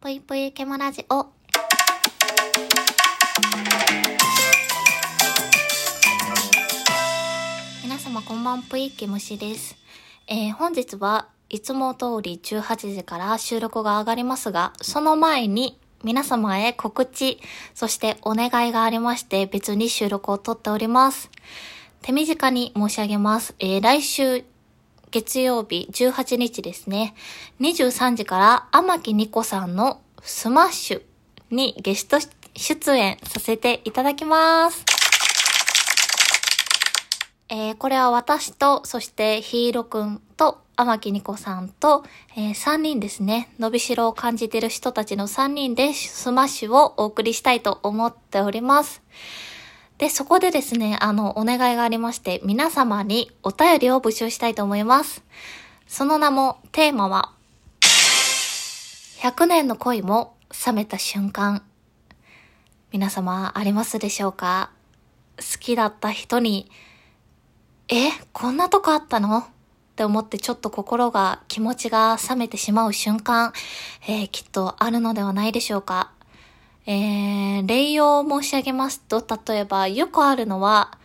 ぷいぷいけもラジオ。皆様こんばんぷいけむしです。えー、本日はいつも通り18時から収録が上がりますが、その前に皆様へ告知、そしてお願いがありまして別に収録を撮っております。手短に申し上げます。えー、来週月曜日18日ですね。23時から天木ニコさんのスマッシュにゲスト出演させていただきます。えー、これは私と、そしてヒーロくんと、天木ニコさんと、えー、3人ですね。伸びしろを感じてる人たちの3人でスマッシュをお送りしたいと思っております。で、そこでですね、あの、お願いがありまして、皆様にお便りを募集したいと思います。その名も、テーマは、100年の恋も冷めた瞬間。皆様、ありますでしょうか？好きだった人に、え、こんなとこあったの？って思ってちょっと心が、気持ちが冷めてしまう瞬間、えー、きっとあるのではないでしょうか？えー、例を申し上げますと、例えばよくあるのは、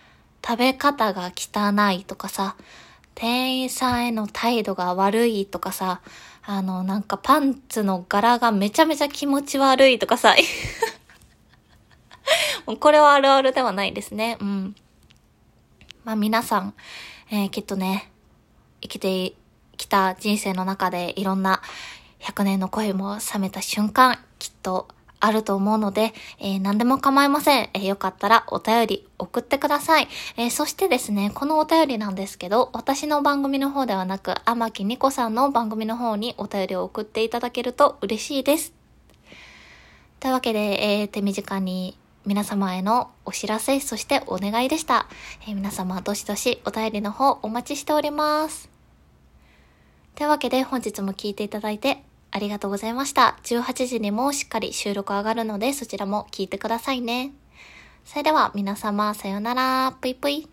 食べ方が汚いとかさ、店員さんへの態度が悪いとかさ、あの、なんかパンツの柄がめちゃめちゃ気持ち悪いとかさ、これはあるあるではないですね。うん。まあ皆さん、えー、きっとね、生きてきた人生の中でいろんな100年の恋も冷めた瞬間、きっとあると思うので、えー、何でも構いません。えー、よかったらお便り送ってください。えー、そしてですね、このお便りなんですけど、私の番組の方ではなく、天木ニコさんの番組の方にお便りを送っていただけると嬉しいです。というわけで、え、手短に皆様へのお知らせ、そしてお願いでした。え、皆様、どしどしお便りの方お待ちしております。というわけで、本日も聞いていただいてありがとうございました。18時にもしっかり収録上がるので、そちらも聞いてくださいね。それでは皆様、さようなら。ぷいぷい。